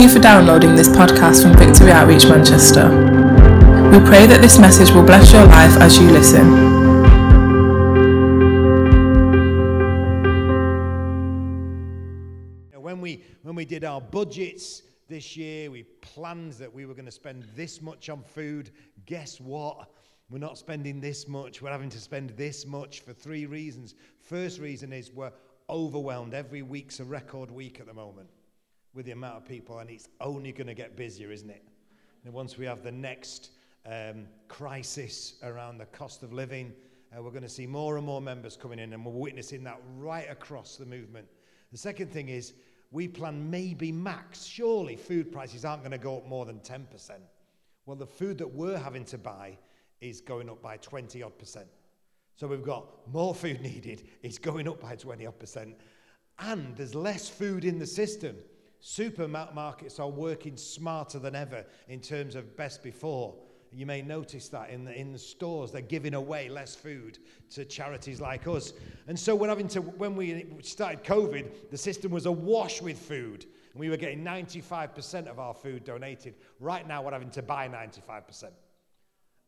you for downloading this podcast from Victory Outreach Manchester. We pray that this message will bless your life as you listen. When we, when we did our budgets this year, we planned that we were going to spend this much on food. Guess what? We're not spending this much. We're having to spend this much for three reasons. First reason is we're overwhelmed. Every week's a record week at the moment with the amount of people, and it's only going to get busier, isn't it? And once we have the next um, crisis around the cost of living, uh, we're going to see more and more members coming in, and we're witnessing that right across the movement. The second thing is we plan maybe max. Surely food prices aren't going to go up more than 10%. Well, the food that we're having to buy is going up by 20 odd percent. So we've got more food needed, it's going up by 20 odd percent, and there's less food in the system. Supermarkets are working smarter than ever in terms of best before. You may notice that in the, in the stores, they're giving away less food to charities like us. And so we're having to, when we started COVID, the system was awash with food. And we were getting 95% of our food donated. Right now, we're having to buy 95%.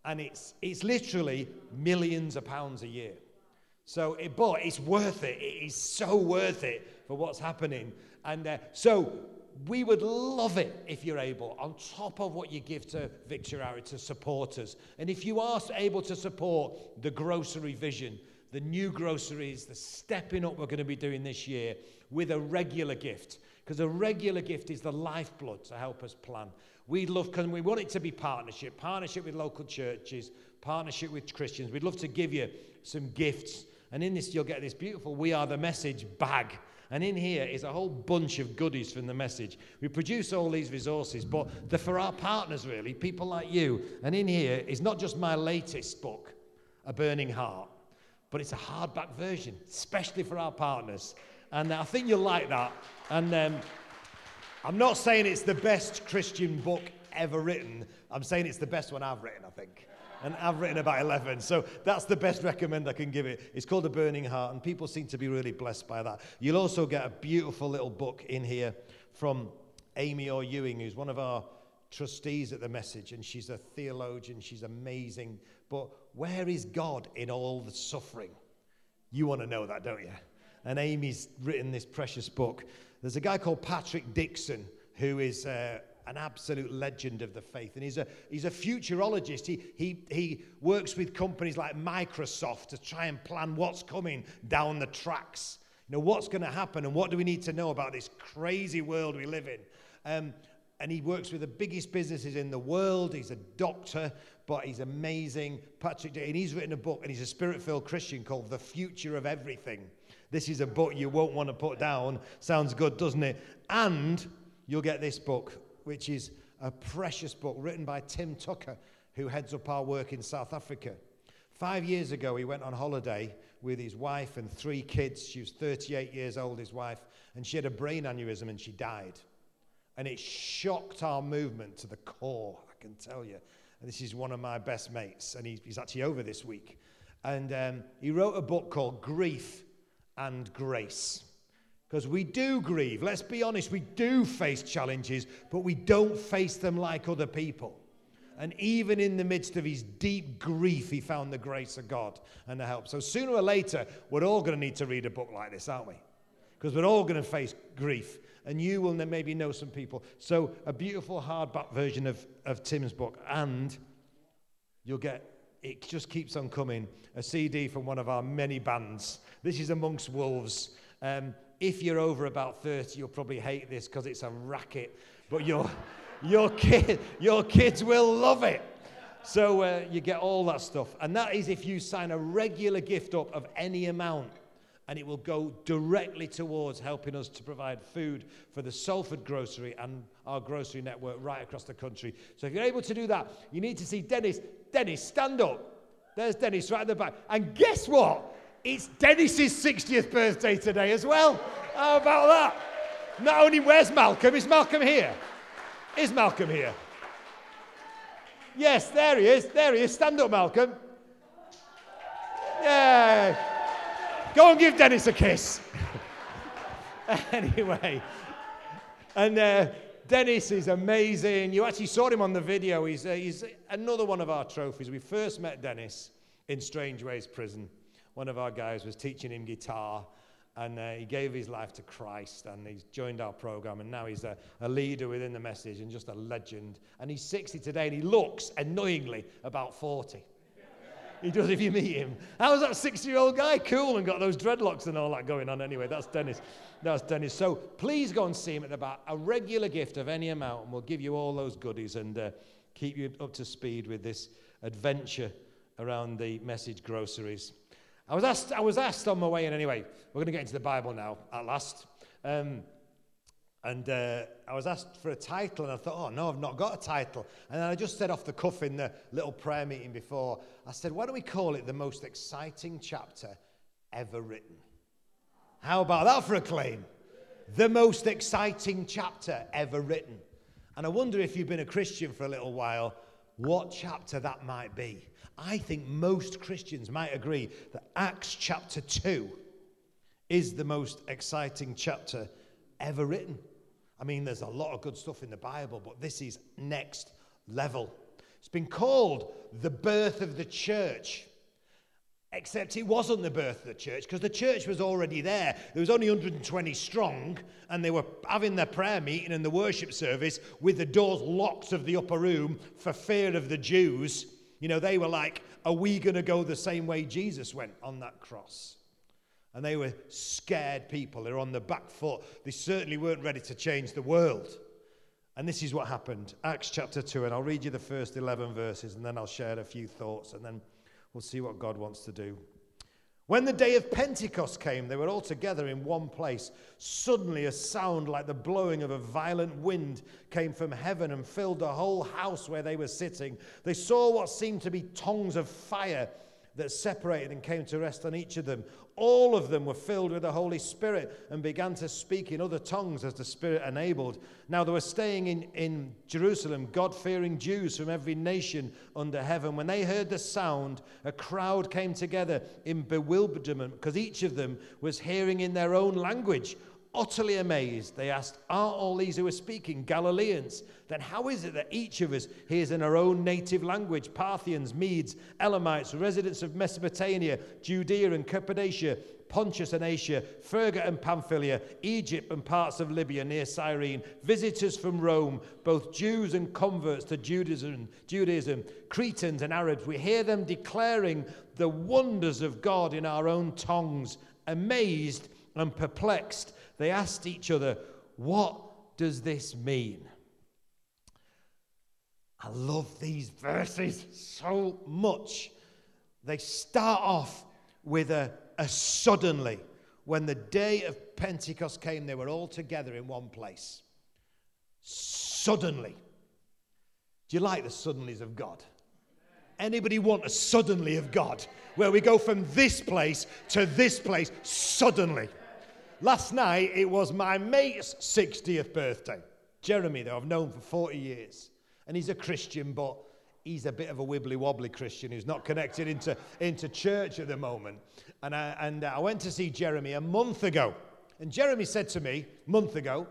And it's, it's literally millions of pounds a year. So, it, but it's worth it. It is so worth it for what's happening. And uh, so we would love it if you're able, on top of what you give to Outreach, to support us. And if you are able to support the grocery vision, the new groceries, the stepping up we're going to be doing this year with a regular gift, because a regular gift is the lifeblood to help us plan. We'd love, because we want it to be partnership, partnership with local churches, partnership with Christians. We'd love to give you some gifts. And in this, you'll get this beautiful We Are the Message bag and in here is a whole bunch of goodies from the message. We produce all these resources, but they're for our partners, really, people like you. And in here is not just my latest book, A Burning Heart, but it's a hardback version, especially for our partners. And I think you'll like that. And um, I'm not saying it's the best Christian book ever written, I'm saying it's the best one I've written, I think and I've written about 11. So that's the best recommend I can give it. It's called A Burning Heart, and people seem to be really blessed by that. You'll also get a beautiful little book in here from Amy Orr Ewing, who's one of our trustees at the message, and she's a theologian, she's amazing. But where is God in all the suffering? You want to know that, don't you? And Amy's written this precious book. There's a guy called Patrick Dixon who is. Uh, an absolute legend of the faith. And he's a, he's a futurologist. He, he, he works with companies like Microsoft to try and plan what's coming down the tracks. You know, what's going to happen and what do we need to know about this crazy world we live in? Um, and he works with the biggest businesses in the world. He's a doctor, but he's amazing. Patrick, and he's written a book, and he's a spirit filled Christian called The Future of Everything. This is a book you won't want to put down. Sounds good, doesn't it? And you'll get this book which is a precious book written by Tim Tucker, who heads up our work in South Africa. Five years ago, he went on holiday with his wife and three kids. She was 38 years old, his wife, and she had a brain aneurysm and she died. And it shocked our movement to the core, I can tell you. And this is one of my best mates, and he's actually over this week. And um, he wrote a book called Grief and Grace. Because we do grieve. Let's be honest, we do face challenges, but we don't face them like other people. And even in the midst of his deep grief, he found the grace of God and the help. So sooner or later, we're all going to need to read a book like this, aren't we? Because we're all going to face grief. And you will maybe know some people. So a beautiful hardback version of, of Tim's book. And you'll get, it just keeps on coming, a CD from one of our many bands. This is Amongst Wolves. Um, if you're over about 30, you'll probably hate this because it's a racket, but your, your, kid, your kids will love it. So uh, you get all that stuff. And that is if you sign a regular gift up of any amount, and it will go directly towards helping us to provide food for the Salford grocery and our grocery network right across the country. So if you're able to do that, you need to see Dennis. Dennis, stand up. There's Dennis right at the back. And guess what? It's Dennis's 60th birthday today as well. How about that? Not only where's Malcolm, is Malcolm here? Is Malcolm here? Yes, there he is. There he is. Stand up, Malcolm. Yeah. Go and give Dennis a kiss. anyway, and uh, Dennis is amazing. You actually saw him on the video. He's, uh, he's another one of our trophies. We first met Dennis in Strangeways Prison. One of our guys was teaching him guitar, and uh, he gave his life to Christ, and he's joined our program, and now he's a, a leader within the message and just a legend. And he's 60 today, and he looks annoyingly about 40. He does if you meet him. How's that 60 year old guy? Cool and got those dreadlocks and all that going on anyway. That's Dennis. That's Dennis. So please go and see him at the back. A regular gift of any amount, and we'll give you all those goodies and uh, keep you up to speed with this adventure around the message groceries. I was asked, I was asked on my way in anyway. We're going to get into the Bible now at last. Um, and uh, I was asked for a title, and I thought, oh, no, I've not got a title. And then I just said off the cuff in the little prayer meeting before, I said, why don't we call it the most exciting chapter ever written? How about that for a claim? The most exciting chapter ever written. And I wonder if you've been a Christian for a little while, what chapter that might be. I think most Christians might agree that Acts chapter 2 is the most exciting chapter ever written. I mean, there's a lot of good stuff in the Bible, but this is next level. It's been called the birth of the church. Except it wasn't the birth of the church because the church was already there. There was only 120 strong, and they were having their prayer meeting and the worship service with the doors locked of the upper room for fear of the Jews. You know, they were like, Are we going to go the same way Jesus went on that cross? And they were scared people. They're on the back foot. They certainly weren't ready to change the world. And this is what happened. Acts chapter 2, and I'll read you the first 11 verses, and then I'll share a few thoughts, and then we'll see what God wants to do. When the day of Pentecost came, they were all together in one place. Suddenly, a sound like the blowing of a violent wind came from heaven and filled the whole house where they were sitting. They saw what seemed to be tongues of fire that separated and came to rest on each of them. All of them were filled with the Holy Spirit and began to speak in other tongues as the Spirit enabled. Now, they were staying in, in Jerusalem, God fearing Jews from every nation under heaven. When they heard the sound, a crowd came together in bewilderment because each of them was hearing in their own language utterly amazed, they asked, Aren't all these who are speaking Galileans? Then how is it that each of us hears in our own native language Parthians, Medes, Elamites, residents of Mesopotamia, Judea and Cappadocia, Pontus and Asia, Phrygia and Pamphylia, Egypt and parts of Libya near Cyrene, visitors from Rome, both Jews and converts to Judaism, Judaism, Cretans and Arabs. We hear them declaring the wonders of God in our own tongues, amazed and perplexed they asked each other, What does this mean? I love these verses so much. They start off with a, a suddenly. When the day of Pentecost came, they were all together in one place. Suddenly. Do you like the suddenlies of God? Anybody want a suddenly of God? Where we go from this place to this place suddenly. Last night, it was my mate's 60th birthday. Jeremy, though, I've known for 40 years. And he's a Christian, but he's a bit of a wibbly wobbly Christian who's not connected into, into church at the moment. And, I, and I went to see Jeremy a month ago. And Jeremy said to me, month ago,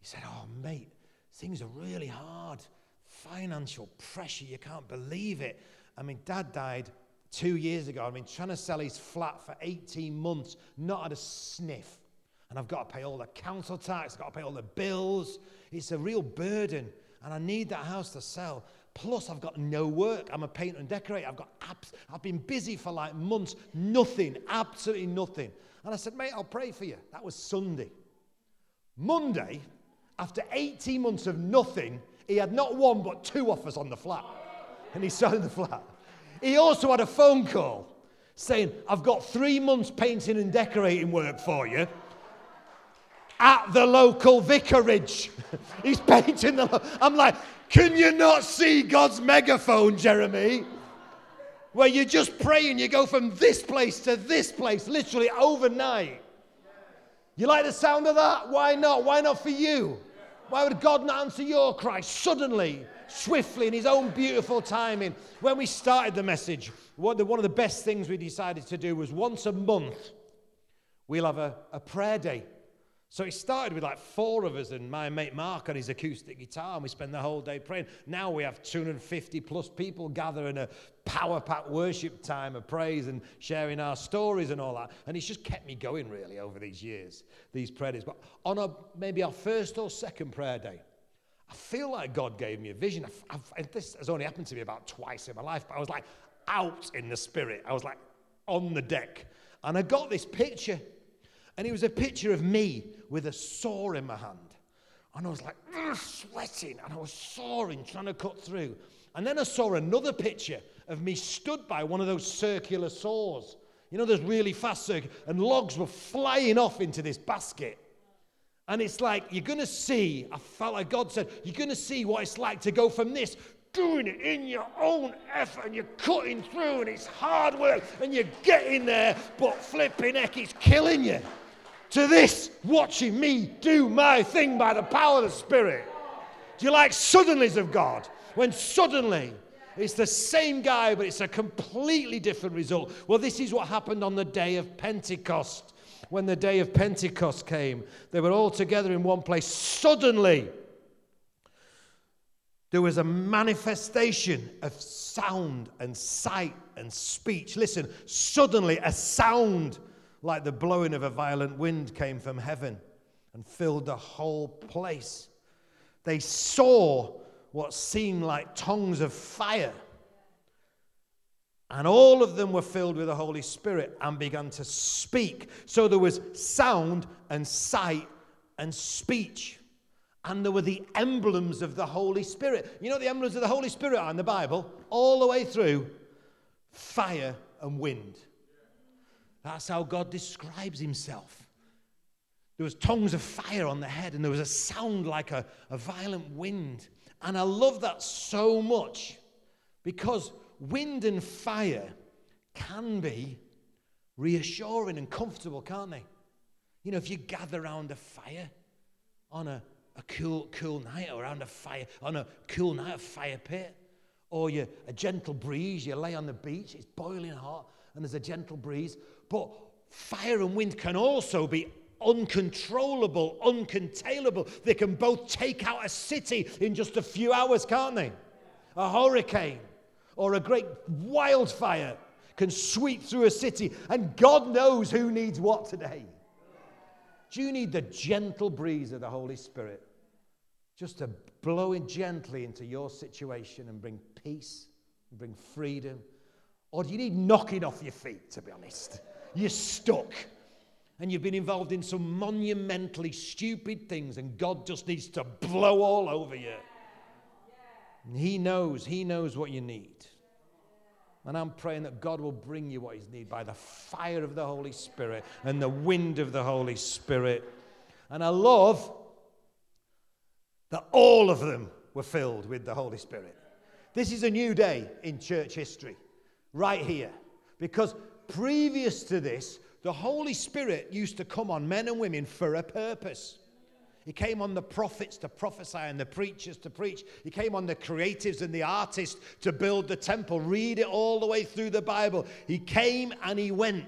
he said, Oh, mate, things are really hard. Financial pressure, you can't believe it. I mean, dad died two years ago. I mean, trying to sell his flat for 18 months, not had a sniff and I've got to pay all the council tax, I've got to pay all the bills. It's a real burden, and I need that house to sell. Plus, I've got no work. I'm a painter and decorator. I've got abs- I've been busy for like months, nothing, absolutely nothing. And I said, mate, I'll pray for you. That was Sunday. Monday, after 18 months of nothing, he had not one but two offers on the flat. And he selling the flat. He also had a phone call saying, I've got three months painting and decorating work for you at the local vicarage. He's painting the. I'm like, can you not see God's megaphone, Jeremy? Where you just pray and you go from this place to this place, literally overnight. You like the sound of that? Why not? Why not for you? Why would God not answer your cry suddenly, swiftly, in His own beautiful timing? When we started the message, one of the best things we decided to do was once a month, we'll have a, a prayer day So it started with like four of us and my mate Mark on his acoustic guitar, and we spend the whole day praying. Now we have 250 plus people gathering a power packed worship time of praise and sharing our stories and all that. And it's just kept me going really over these years, these prayers. But on a, maybe our first or second prayer day, I feel like God gave me a vision. I've, I've, this has only happened to me about twice in my life, but I was like out in the spirit. I was like on the deck. And I got this picture and it was a picture of me with a saw in my hand. And I was like, sweating, and I was sawing, trying to cut through. And then I saw another picture of me stood by one of those circular saws. You know, those really fast circular, and logs were flying off into this basket. And it's like, you're going to see, I felt like God said, you're going to see what it's like to go from this doing it in your own effort and you're cutting through and it's hard work and you're getting there, but flipping heck, it's killing you to this, watching me do my thing by the power of the Spirit. Do you like suddenlies of God? When suddenly it's the same guy, but it's a completely different result. Well, this is what happened on the day of Pentecost. When the day of Pentecost came, they were all together in one place. Suddenly, there was a manifestation of sound and sight and speech. Listen, suddenly a sound like the blowing of a violent wind came from heaven and filled the whole place. They saw what seemed like tongues of fire. And all of them were filled with the Holy Spirit and began to speak. So there was sound and sight and speech. And there were the emblems of the Holy Spirit. You know the emblems of the Holy Spirit are in the Bible? All the way through fire and wind. That's how God describes himself. There was tongues of fire on the head, and there was a sound like a, a violent wind. And I love that so much because wind and fire can be reassuring and comfortable, can't they? You know, if you gather around a fire on a, a cool, cool night, or around a fire, on a cool night, a fire pit, or you a gentle breeze, you lay on the beach, it's boiling hot, and there's a gentle breeze. But fire and wind can also be uncontrollable, uncontainable. They can both take out a city in just a few hours, can't they? A hurricane or a great wildfire can sweep through a city, and God knows who needs what today. Do you need the gentle breeze of the Holy Spirit just to blow in gently into your situation and bring peace and bring freedom? Or do you need knocking off your feet, to be honest? You're stuck. And you've been involved in some monumentally stupid things, and God just needs to blow all over you. And He knows, He knows what you need. And I'm praying that God will bring you what you need by the fire of the Holy Spirit and the wind of the Holy Spirit. And I love that all of them were filled with the Holy Spirit. This is a new day in church history, right here. Because previous to this, the Holy Spirit used to come on men and women for a purpose. He came on the prophets to prophesy and the preachers to preach. He came on the creatives and the artists to build the temple. Read it all the way through the Bible. He came and he went.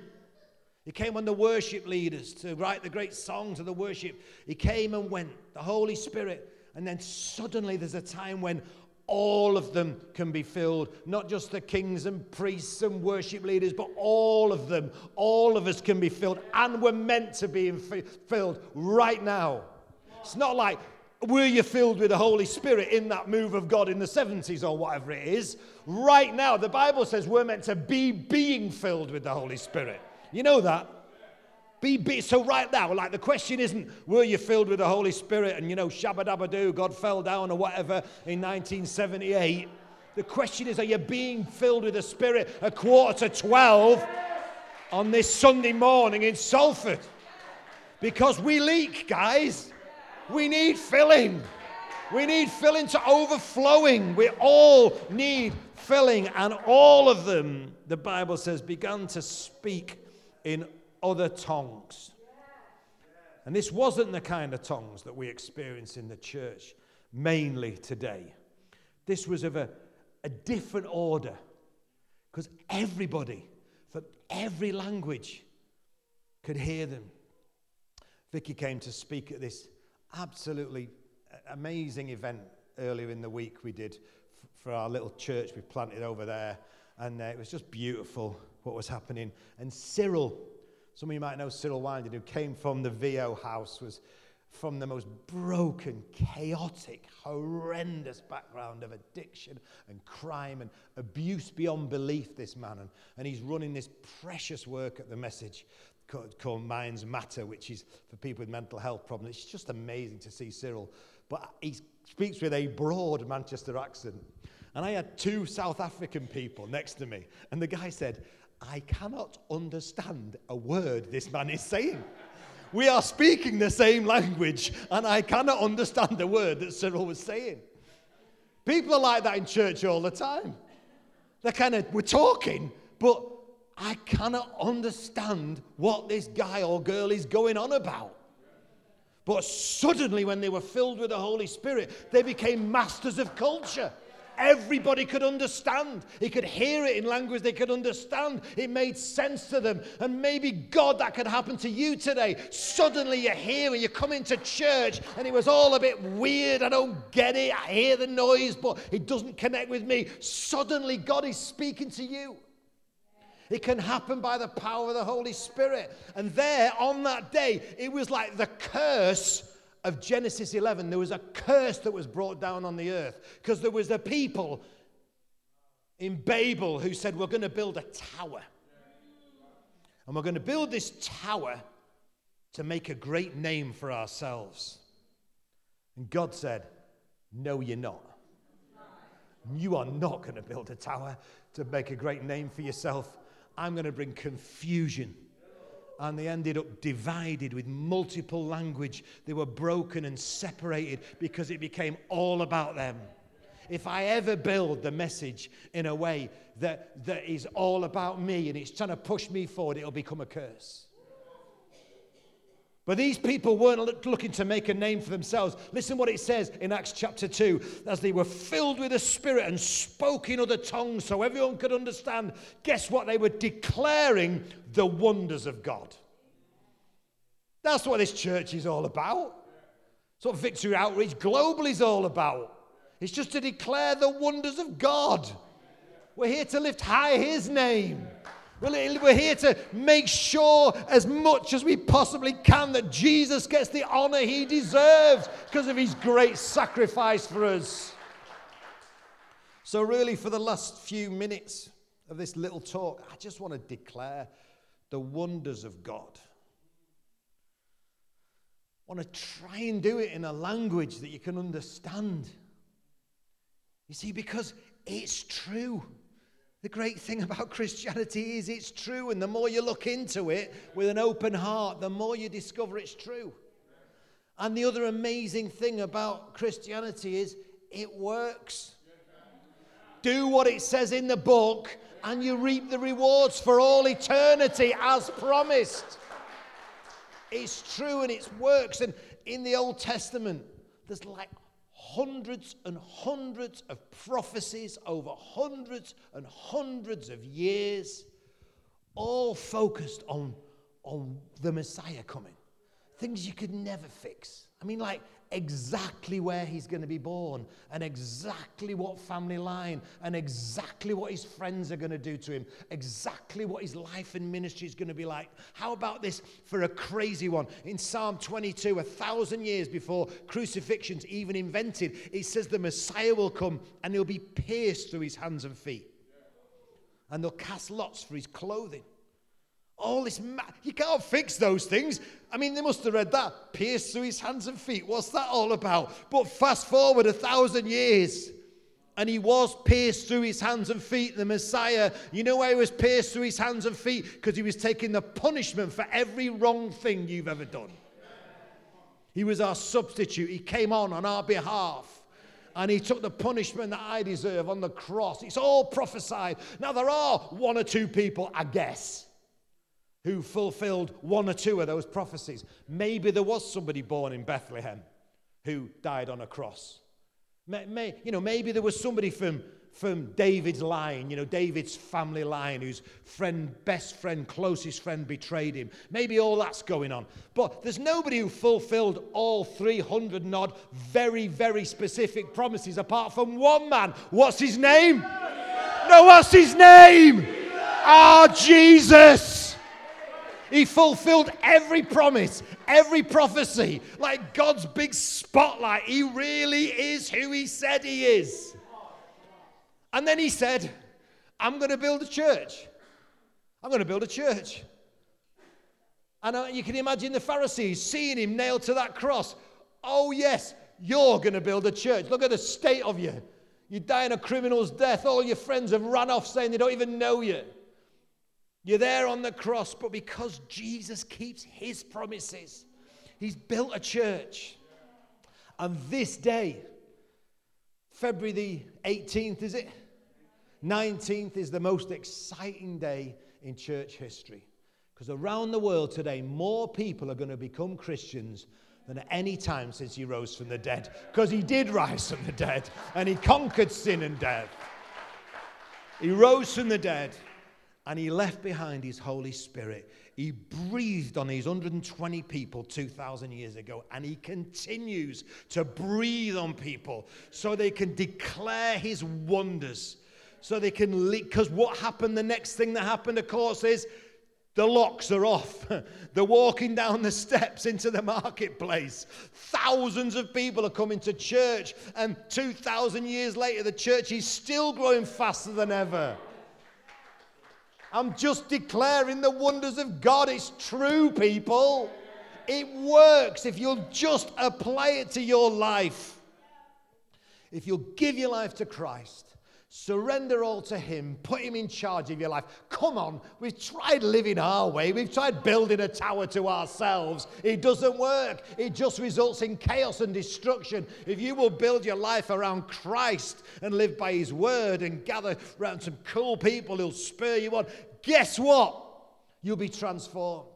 He came on the worship leaders to write the great songs of the worship. He came and went. The Holy Spirit. And then suddenly there's a time when all of them can be filled, not just the kings and priests and worship leaders, but all of them. All of us can be filled, and we're meant to be filled right now. It's not like, were you filled with the Holy Spirit in that move of God in the 70s or whatever it is? Right now, the Bible says we're meant to be being filled with the Holy Spirit. You know that? Be, be, so right now, like the question isn't, were you filled with the Holy Spirit and, you know, shabba dabba doo, God fell down or whatever in 1978. The question is, are you being filled with the Spirit a quarter to 12 on this Sunday morning in Salford? Because we leak, guys. We need filling. We need filling to overflowing. We all need filling. And all of them, the Bible says, began to speak in other tongues. And this wasn't the kind of tongues that we experience in the church mainly today. This was of a, a different order because everybody from every language could hear them. Vicky came to speak at this absolutely amazing event earlier in the week we did for our little church we planted over there. And uh, it was just beautiful what was happening. And Cyril, some of you might know Cyril Winding, who came from the VO house, was from the most broken, chaotic, horrendous background of addiction and crime and abuse beyond belief, this man. And, and he's running this precious work at the message called, called Minds Matter, which is for people with mental health problems. It's just amazing to see Cyril. But he speaks with a broad Manchester accent. And I had two South African people next to me. And the guy said, I cannot understand a word this man is saying. We are speaking the same language, and I cannot understand the word that Cyril was saying. People are like that in church all the time. They're kind of, we're talking, but I cannot understand what this guy or girl is going on about. But suddenly, when they were filled with the Holy Spirit, they became masters of culture. Everybody could understand. He could hear it in language they could understand. It made sense to them. And maybe, God, that could happen to you today. Suddenly you're here and you come into church and it was all a bit weird. I don't get it. I hear the noise, but it doesn't connect with me. Suddenly God is speaking to you. It can happen by the power of the Holy Spirit. And there on that day, it was like the curse of Genesis 11, there was a curse that was brought down on the earth because there was a people in Babel who said, We're going to build a tower. And we're going to build this tower to make a great name for ourselves. And God said, No, you're not. You are not going to build a tower to make a great name for yourself. I'm going to bring confusion and they ended up divided with multiple language. They were broken and separated because it became all about them. If I ever build the message in a way that, that is all about me and it's trying to push me forward, it'll become a curse. But these people weren't looking to make a name for themselves. Listen what it says in Acts chapter 2 as they were filled with the Spirit and spoke in other tongues so everyone could understand. Guess what? They were declaring the wonders of God. That's what this church is all about. That's what Victory Outreach Global is all about. It's just to declare the wonders of God. We're here to lift high His name. Well, we're here to make sure as much as we possibly can that Jesus gets the honor he deserves because of his great sacrifice for us. So, really, for the last few minutes of this little talk, I just want to declare the wonders of God. I want to try and do it in a language that you can understand. You see, because it's true. The great thing about Christianity is it's true, and the more you look into it with an open heart, the more you discover it's true. And the other amazing thing about Christianity is it works. Do what it says in the book, and you reap the rewards for all eternity as promised. It's true and it works. And in the Old Testament, there's like hundreds and hundreds of prophecies over hundreds and hundreds of years, all focused on, on the Messiah coming. Things you could never fix. I mean, like exactly where he's going to be born and exactly what family line and exactly what his friends are going to do to him, exactly what his life and ministry is going to be like. How about this for a crazy one? In Psalm 22, a thousand years before crucifixion's even invented, it says the Messiah will come and he'll be pierced through his hands and feet. And they'll cast lots for his clothing. All this, ma- you can't fix those things. I mean, they must have read that. Pierced through his hands and feet. What's that all about? But fast forward a thousand years, and he was pierced through his hands and feet, the Messiah. You know why he was pierced through his hands and feet? Because he was taking the punishment for every wrong thing you've ever done. He was our substitute. He came on on our behalf and he took the punishment that I deserve on the cross. It's all prophesied. Now, there are one or two people, I guess, who fulfilled one or two of those prophecies. Maybe there was somebody born in Bethlehem who died on a cross. May, may, you know, maybe there was somebody from from David's line, you know, David's family line, whose friend, best friend, closest friend betrayed him. Maybe all that's going on. But there's nobody who fulfilled all 300 and odd very, very specific promises apart from one man. What's his name? No, what's his name? Ah, Jesus. He fulfilled every promise, every prophecy, like God's big spotlight. He really is who he said he is. And then he said, I'm going to build a church. I'm going to build a church. And uh, you can imagine the Pharisees seeing him nailed to that cross. Oh, yes, you're going to build a church. Look at the state of you. You die in a criminal's death. All your friends have run off saying they don't even know you. You're there on the cross, but because Jesus keeps his promises, he's built a church. And this day, February the 18th, is it? 19th is the most exciting day in church history. Because around the world today, more people are going to become Christians than at any time since he rose from the dead. Because he did rise from the dead and he conquered sin and death. He rose from the dead and he left behind his Holy Spirit. He breathed on these 120 people 2,000 years ago, and he continues to breathe on people so they can declare his wonders. So they can, because what happened, the next thing that happened, of course, is the locks are off. They're walking down the steps into the marketplace. Thousands of people are coming to church, and 2,000 years later, the church is still growing faster than ever. I'm just declaring the wonders of God. It's true, people. It works if you'll just apply it to your life. If you'll give your life to Christ, surrender all to Him, put Him in charge of your life. Come on, we've tried living our way, we've tried building a tower to ourselves. It doesn't work, it just results in chaos and destruction. If you will build your life around Christ and live by His word and gather around some cool people who'll spur you on, guess what? You'll be transformed.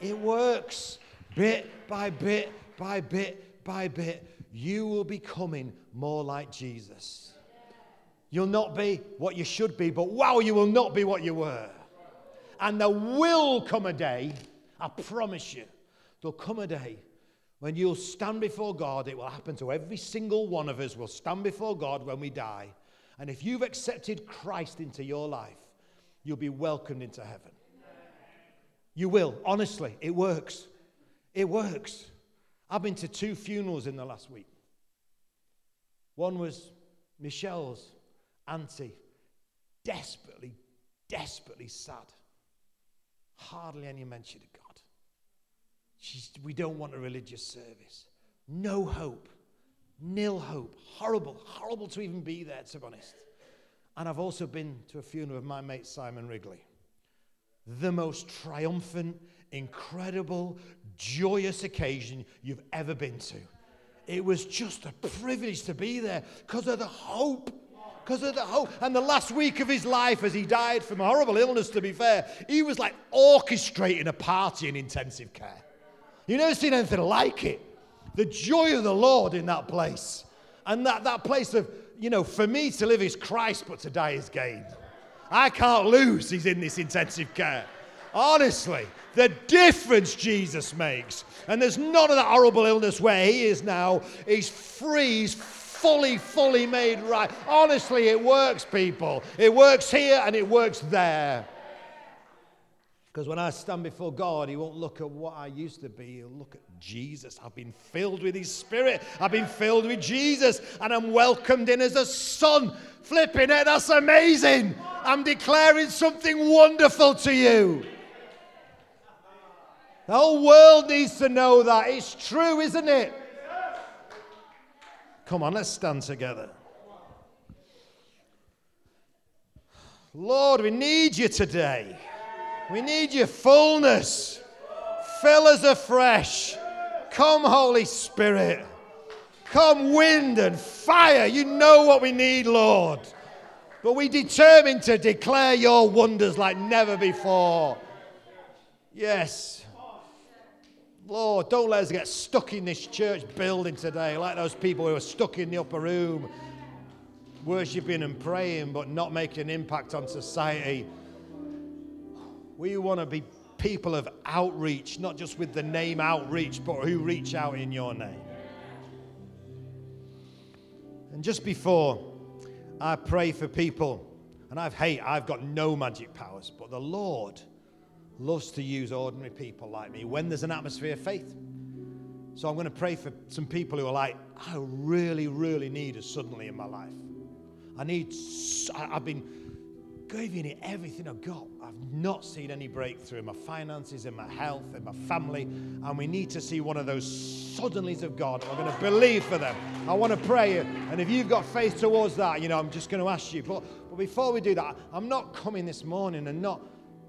It works bit by bit by bit by bit. You will be coming more like Jesus. You'll not be what you should be, but wow, you will not be what you were. And there will come a day, I promise you, there'll come a day when you'll stand before God. It will happen to every single one of us. We'll stand before God when we die. And if you've accepted Christ into your life, you'll be welcomed into heaven. You will, honestly, it works. It works. I've been to two funerals in the last week. One was Michelle's auntie, desperately, desperately sad. Hardly any mention of God. She's, we don't want a religious service. No hope. Nil hope. Horrible, horrible to even be there, to be honest. And I've also been to a funeral of my mate Simon Wrigley. The most triumphant, incredible, joyous occasion you've ever been to. It was just a privilege to be there because of the hope. Because of the hope. And the last week of his life, as he died from a horrible illness, to be fair, he was like orchestrating a party in intensive care. You've never seen anything like it. The joy of the Lord in that place. And that, that place of, you know, for me to live is Christ, but to die is gain. I can't lose. He's in this intensive care. Honestly, the difference Jesus makes. And there's none of that horrible illness where he is now. He's free. He's fully, fully made right. Honestly, it works, people. It works here and it works there. Because when I stand before God, He won't look at what I used to be. He'll look at Jesus. I've been filled with His Spirit. I've been filled with Jesus. And I'm welcomed in as a son. Flipping it, that's amazing. I'm declaring something wonderful to you. The whole world needs to know that. It's true, isn't it? Come on, let's stand together. Lord, we need you today. We need your fullness. Fill us afresh. Come, Holy Spirit. Come, wind and fire. You know what we need, Lord. But we determined to declare your wonders like never before. Yes. Lord, don't let us get stuck in this church building today like those people who are stuck in the upper room. worshiping and praying but not making an impact on society. We want to be people of outreach, not just with the name outreach, but who reach out in your name. And just before I pray for people, and I've hey, I've got no magic powers, but the Lord loves to use ordinary people like me when there's an atmosphere of faith. So I'm going to pray for some people who are like, I really, really need a suddenly in my life. I need, I've been giving it everything I've got. I've not seen any breakthrough in my finances, in my health, in my family. And we need to see one of those suddenlies of God. I'm going to believe for them. I want to pray. And if you've got faith towards that, you know, I'm just going to ask you. But, but before we do that, I'm not coming this morning and not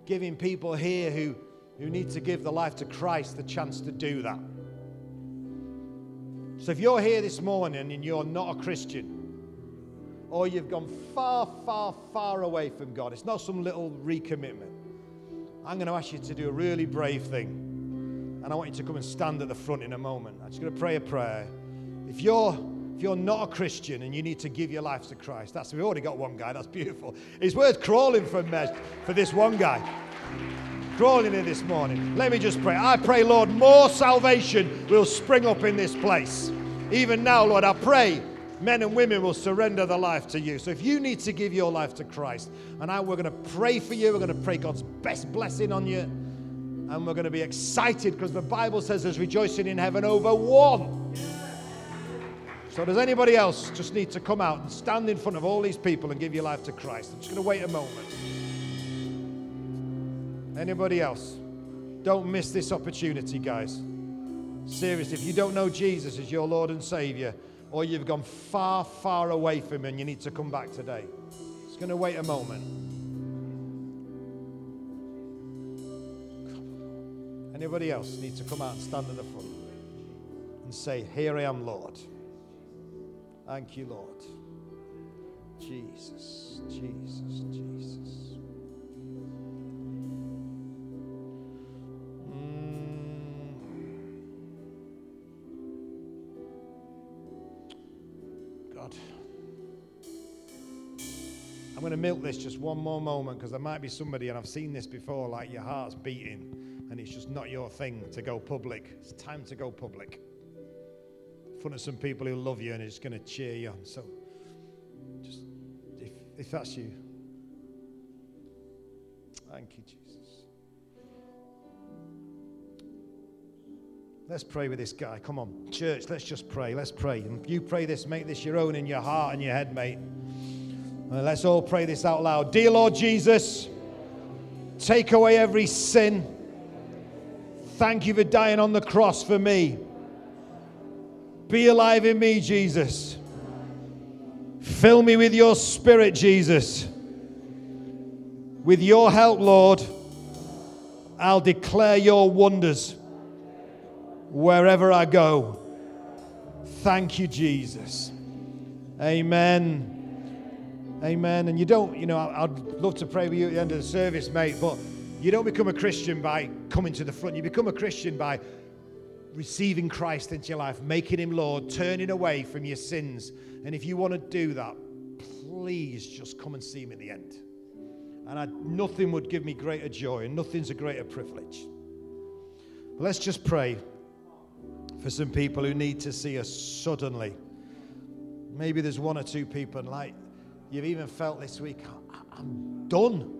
giving people here who, who need to give the life to Christ the chance to do that. So if you're here this morning and you're not a Christian, or you've gone far, far, far away from God, it's not some little recommitment. I'm going to ask you to do a really brave thing. And I want you to come and stand at the front in a moment. I'm just going to pray a prayer. If you're if you're not a Christian and you need to give your life to Christ, that's we've already got one guy. That's beautiful. It's worth crawling for for this one guy. Crawling in this morning. Let me just pray. I pray, Lord, more salvation will spring up in this place. Even now, Lord, I pray men and women will surrender their life to you. So if you need to give your life to Christ, and I, we're going to pray for you, we're going to pray God's best blessing on you, and we're going to be excited because the Bible says there's rejoicing in heaven over one. So, does anybody else just need to come out and stand in front of all these people and give your life to Christ? I'm just going to wait a moment. Anybody else? Don't miss this opportunity, guys. Seriously, if you don't know Jesus as your Lord and Savior, or you've gone far, far away from Him and you need to come back today, it's going to wait a moment. Anybody else need to come out and stand at the front and say, Here I am, Lord. Thank you, Lord. Jesus, Jesus, Jesus. Mm. God. I'm going to milk this just one more moment because there might be somebody, and I've seen this before, like your heart's beating and it's just not your thing to go public. It's time to go public front of some people who love you and is going to cheer you on. So, just if, if that's you, thank you, Jesus. Let's pray with this guy. Come on, church, let's just pray. Let's pray. And you pray this, make this your own in your heart and your head, mate. And let's all pray this out loud. Dear Lord Jesus, take away every sin. Thank you for dying on the cross for me. Be alive in me, Jesus. Fill me with your spirit, Jesus. With your help, Lord, I'll declare your wonders wherever I go. Thank you, Jesus. Amen. Amen. And you don't, you know, I'd love to pray with you at the end of the service, mate, but you don't become a Christian by coming to the front. You become a Christian by receiving Christ into your life, making Him Lord, turning away from your sins. And if you want to do that, please just come and see me at the end. And I, nothing would give me greater joy, and nothing's a greater privilege. But let's just pray for some people who need to see us suddenly. Maybe there's one or two people, and like you've even felt this week, I'm done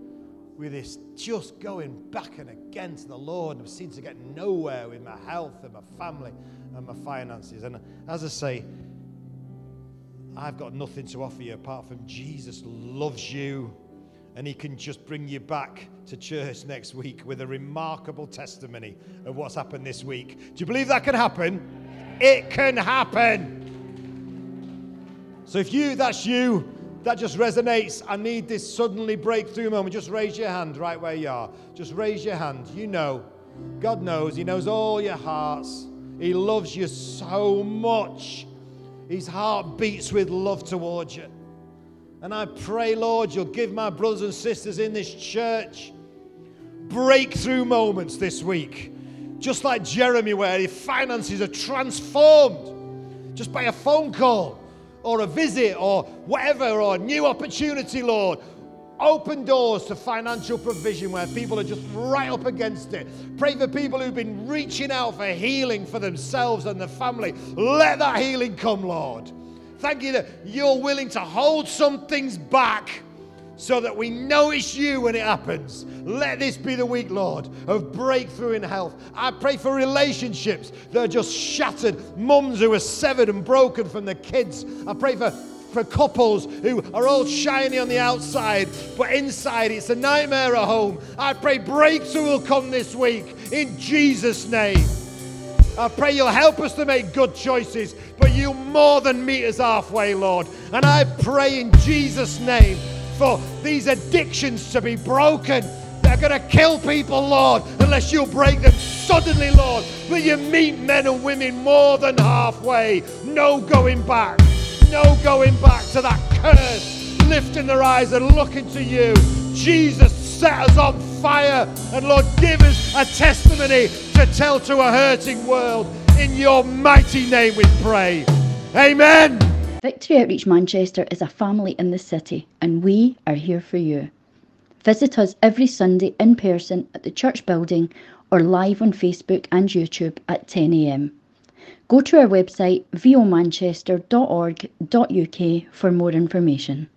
with this just going back and against the Lord. I seem to get nowhere with my health and my family and my finances. And as I say, I've got nothing to offer you apart from Jesus loves you and he can just bring you back to church next week with a remarkable testimony of what's happened this week. Do you believe that can happen? It can happen. So if you that's you that just resonates. I need this suddenly breakthrough moment. Just raise your hand right where you are. Just raise your hand. You know, God knows. He knows all your hearts. He loves you so much. His heart beats with love towards you. And I pray, Lord, you'll give my brothers and sisters in this church breakthrough moments this week. Just like Jeremy, where his finances are transformed just by a phone call or a visit or whatever, or a new opportunity, Lord. Open doors to financial provision where people are just right up against it. Pray for people who've been reaching out for healing for themselves and their family. Let that healing come, Lord. Thank you that you're willing to hold some things back so that we know it's you when it happens. Let this be the week, Lord, of breakthrough in health. I pray for relationships that are just shattered, mums who are severed and broken from their kids. I pray for for couples who are all shiny on the outside, but inside it's a nightmare at home. I pray breakthrough will come this week in Jesus' name. I pray you'll help us to make good choices, but you more than meet us halfway, Lord. And I pray in Jesus' name for these addictions to be broken. They're going to kill people, Lord, unless you break them suddenly, Lord. Will you meet men and women more than halfway? No going back. No going back to that curse. Lifting their eyes and looking to you. Jesus set us on fire. And Lord, give us a testimony to tell to a hurting world. In your mighty name we pray. Amen. Victory Outreach Manchester is a family in the city, and we are here for you. Visit us every Sunday in person at the church building or live on Facebook and YouTube at 10am. Go to our website vomanchester.org.uk for more information.